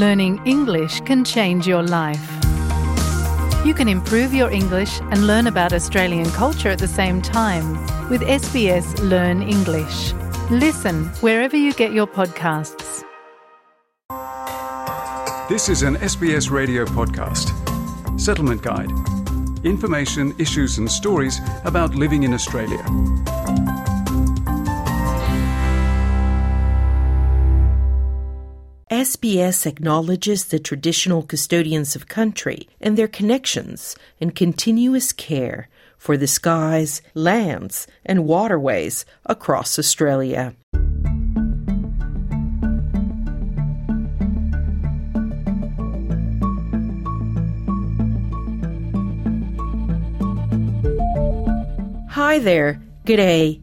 Learning English can change your life. You can improve your English and learn about Australian culture at the same time with SBS Learn English. Listen wherever you get your podcasts. This is an SBS radio podcast. Settlement Guide. Information, issues, and stories about living in Australia. SBS acknowledges the traditional custodians of country and their connections and continuous care for the skies, lands, and waterways across Australia. Hi there, g'day,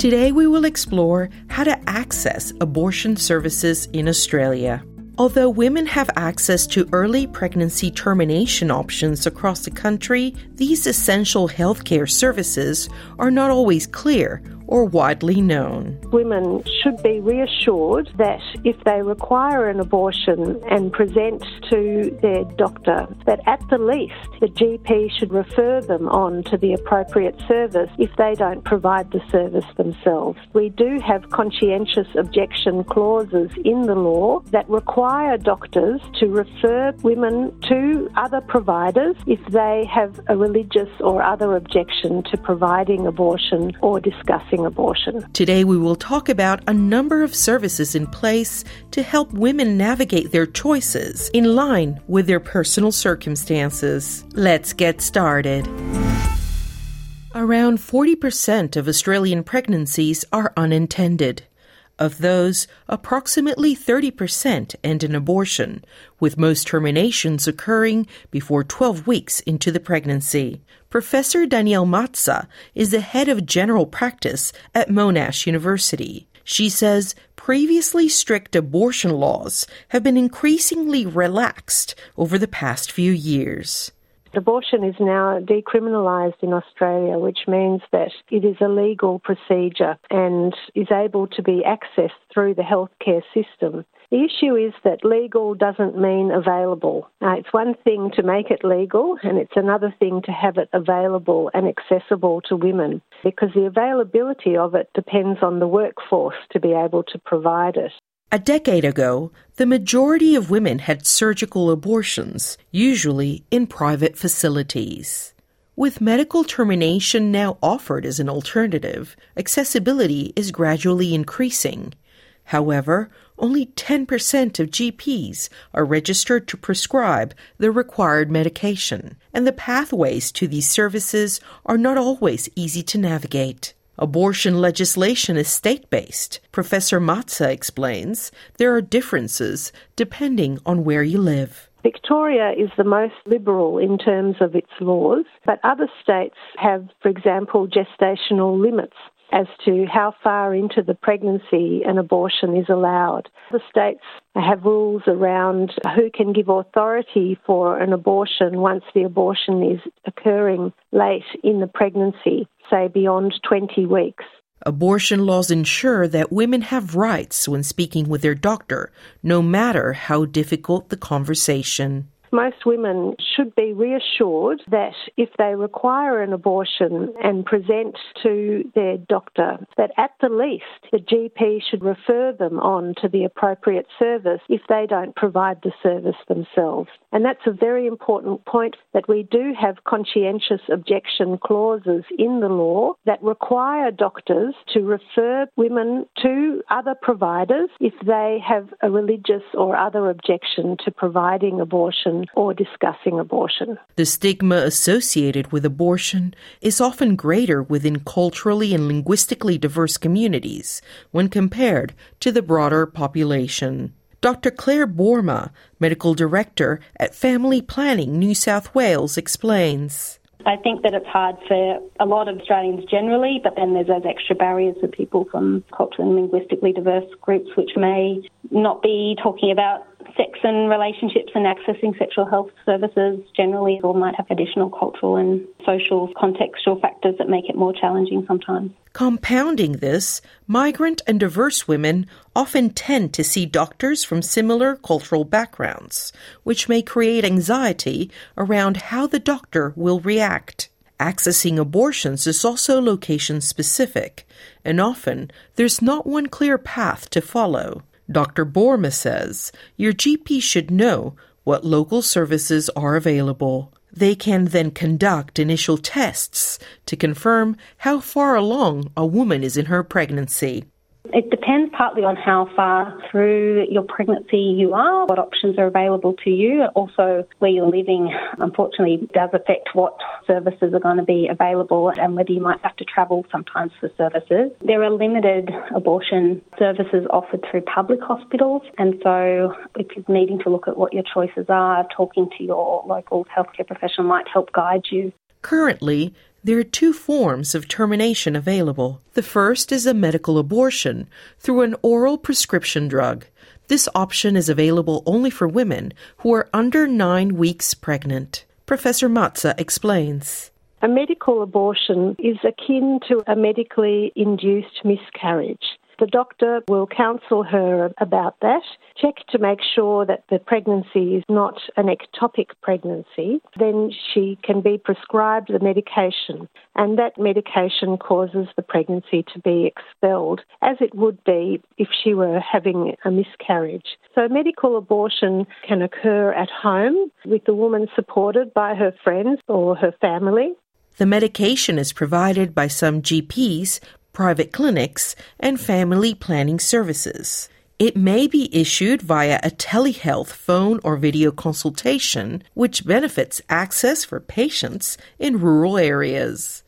Today, we will explore how to access abortion services in Australia. Although women have access to early pregnancy termination options across the country, these essential healthcare services are not always clear or widely known. Women should be reassured that if they require an abortion and present to their doctor, that at the least the GP should refer them on to the appropriate service if they don't provide the service themselves. We do have conscientious objection clauses in the law that require doctors to refer women to other providers if they have a religious or other objection to providing abortion or discussing abortion. Today, we will talk about a number of services in place to help women navigate their choices in line with their personal circumstances. Let's get started. Around 40% of Australian pregnancies are unintended. Of those, approximately 30% end in abortion, with most terminations occurring before 12 weeks into the pregnancy. Professor Danielle Mazza is the head of general practice at Monash University. She says previously strict abortion laws have been increasingly relaxed over the past few years. Abortion is now decriminalised in Australia, which means that it is a legal procedure and is able to be accessed through the healthcare system. The issue is that legal doesn't mean available. Uh, it's one thing to make it legal, and it's another thing to have it available and accessible to women because the availability of it depends on the workforce to be able to provide it. A decade ago, the majority of women had surgical abortions, usually in private facilities. With medical termination now offered as an alternative, accessibility is gradually increasing. However, only 10% of GPs are registered to prescribe the required medication, and the pathways to these services are not always easy to navigate. Abortion legislation is state based. Professor Mazza explains there are differences depending on where you live. Victoria is the most liberal in terms of its laws, but other states have, for example, gestational limits as to how far into the pregnancy an abortion is allowed. The states have rules around who can give authority for an abortion once the abortion is occurring late in the pregnancy, say beyond 20 weeks. Abortion laws ensure that women have rights when speaking with their doctor, no matter how difficult the conversation. Most women should be reassured that if they require an abortion and present to their doctor, that at the least the GP should refer them on to the appropriate service if they don't provide the service themselves. And that's a very important point that we do have conscientious objection clauses in the law that require doctors to refer women to other providers if they have a religious or other objection to providing abortion or discussing abortion. The stigma associated with abortion is often greater within culturally and linguistically diverse communities when compared to the broader population. Dr. Claire Boerma, Medical Director at Family Planning New South Wales, explains. I think that it's hard for a lot of Australians generally, but then there's those extra barriers for people from culturally and linguistically diverse groups which may not be talking about sex and relationships and accessing sexual health services generally, or might have additional cultural and social contextual factors that make it more challenging sometimes. Compounding this, migrant and diverse women often tend to see doctors from similar cultural backgrounds, which may create anxiety around how the doctor will react. Accessing abortions is also location specific, and often there's not one clear path to follow. Dr. Boerma says your GP should know what local services are available. They can then conduct initial tests to confirm how far along a woman is in her pregnancy. It depends partly on how far through your pregnancy you are, what options are available to you. Also, where you're living, unfortunately, does affect what services are going to be available and whether you might have to travel sometimes for services. There are limited abortion services offered through public hospitals, and so if you're needing to look at what your choices are, talking to your local healthcare professional might help guide you. Currently, there are two forms of termination available. The first is a medical abortion through an oral prescription drug. This option is available only for women who are under nine weeks pregnant. Professor Mazza explains. A medical abortion is akin to a medically induced miscarriage. The doctor will counsel her about that, check to make sure that the pregnancy is not an ectopic pregnancy. Then she can be prescribed the medication, and that medication causes the pregnancy to be expelled, as it would be if she were having a miscarriage. So, medical abortion can occur at home with the woman supported by her friends or her family. The medication is provided by some GPs, private clinics, and family planning services. It may be issued via a telehealth phone or video consultation, which benefits access for patients in rural areas.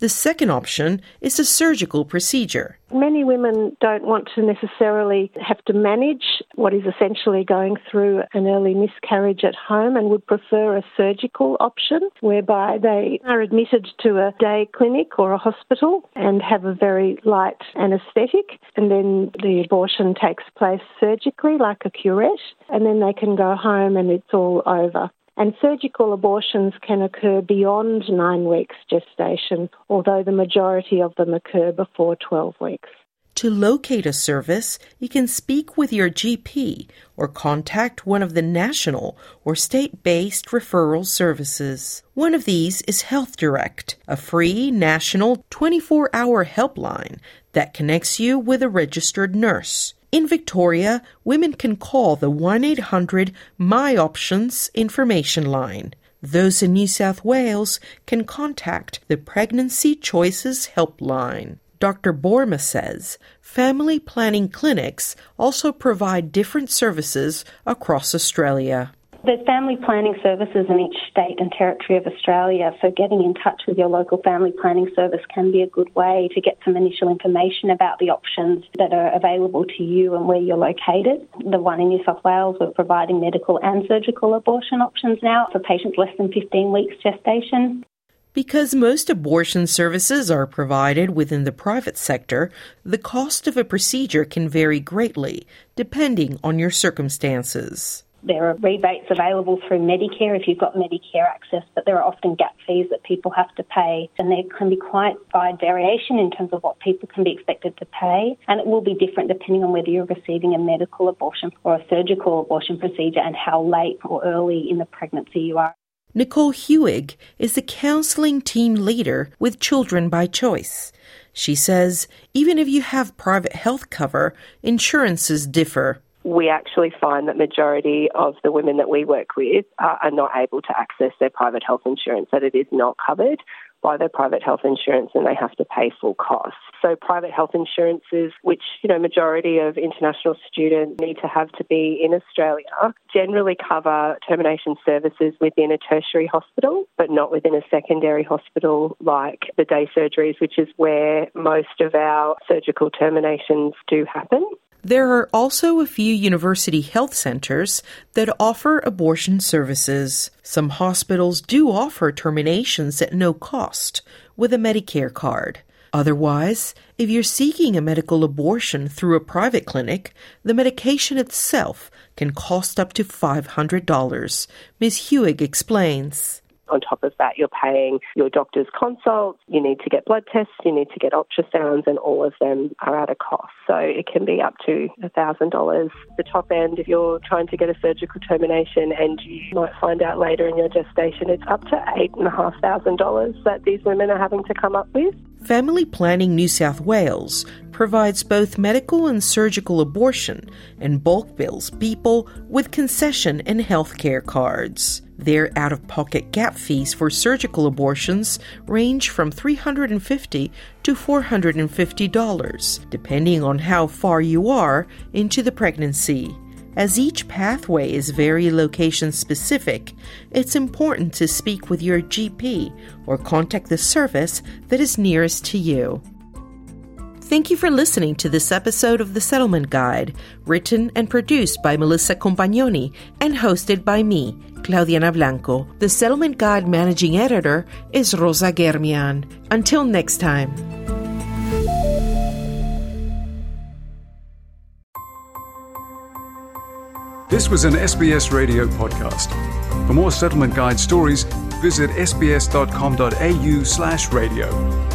The second option is a surgical procedure. Many women don't want to necessarily have to manage what is essentially going through an early miscarriage at home and would prefer a surgical option whereby they are admitted to a day clinic or a hospital and have a very light anaesthetic and then the abortion takes place surgically like a curette and then they can go home and it's all over. And surgical abortions can occur beyond nine weeks gestation, although the majority of them occur before 12 weeks. To locate a service, you can speak with your GP or contact one of the national or state based referral services. One of these is Health Direct, a free national 24 hour helpline that connects you with a registered nurse. In Victoria, women can call the 1 800 My Options information line. Those in New South Wales can contact the Pregnancy Choices Helpline. Dr. Boerma says family planning clinics also provide different services across Australia. There's family planning services in each state and territory of Australia, so getting in touch with your local family planning service can be a good way to get some initial information about the options that are available to you and where you're located. The one in New South Wales, we're providing medical and surgical abortion options now for patients less than 15 weeks gestation. Because most abortion services are provided within the private sector, the cost of a procedure can vary greatly depending on your circumstances. There are rebates available through Medicare if you've got Medicare access, but there are often gap fees that people have to pay, and there can be quite wide variation in terms of what people can be expected to pay, and it will be different depending on whether you're receiving a medical abortion or a surgical abortion procedure and how late or early in the pregnancy you are. Nicole Hewig is the counseling team leader with Children by Choice. She says even if you have private health cover, insurances differ we actually find that majority of the women that we work with are, are, not able to access their private health insurance, that it is not covered by their private health insurance and they have to pay full costs. So private health insurances, which, you know, majority of international students need to have to be in Australia, generally cover termination services within a tertiary hospital, but not within a secondary hospital like the day surgeries, which is where most of our surgical terminations do happen. There are also a few university health centers that offer abortion services. Some hospitals do offer terminations at no cost with a Medicare card. Otherwise, if you're seeking a medical abortion through a private clinic, the medication itself can cost up to $500. Ms. Hewig explains. On top of that, you're paying your doctor's consults, you need to get blood tests, you need to get ultrasounds, and all of them are at a cost. So it can be up to $1,000. The top end, if you're trying to get a surgical termination and you might find out later in your gestation, it's up to $8,500 that these women are having to come up with. Family Planning New South Wales provides both medical and surgical abortion and bulk bills people with concession and healthcare cards. Their out of pocket gap fees for surgical abortions range from 350 to $450, depending on how far you are into the pregnancy. As each pathway is very location specific, it's important to speak with your GP or contact the service that is nearest to you. Thank you for listening to this episode of The Settlement Guide, written and produced by Melissa Compagnoni and hosted by me, Claudiana Blanco. The Settlement Guide managing editor is Rosa Germian. Until next time. This was an SBS radio podcast. For more settlement guide stories, visit sbs.com.au slash radio.